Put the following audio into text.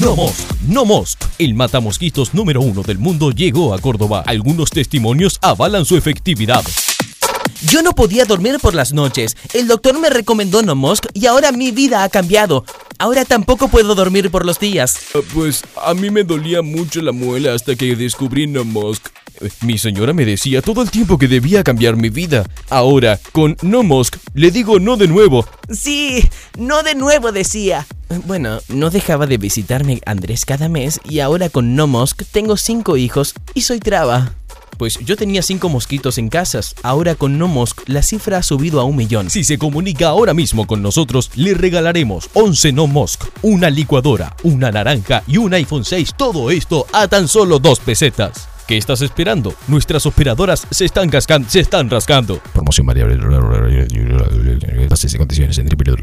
No Mosc, No Mosc. El matamosquitos número uno del mundo llegó a Córdoba. Algunos testimonios avalan su efectividad. Yo no podía dormir por las noches. El doctor me recomendó Nomosk y ahora mi vida ha cambiado. Ahora tampoco puedo dormir por los días. Ah, Pues a mí me dolía mucho la muela hasta que descubrí Nomosk. Mi señora me decía todo el tiempo que debía cambiar mi vida. Ahora, con No Mosc, le digo no de nuevo. Sí, no de nuevo decía. Bueno, no dejaba de visitarme Andrés cada mes y ahora con Nomosk tengo cinco hijos y soy traba. Pues yo tenía cinco mosquitos en casas. Ahora con No Mosc la cifra ha subido a un millón. Si se comunica ahora mismo con nosotros, le regalaremos 11 No Mosc, una licuadora, una naranja y un iPhone 6. Todo esto a tan solo dos pesetas. ¿Qué estás esperando? Nuestras operadoras se están cascando, se están rascando. Promoción variable. Bases y condiciones en triple.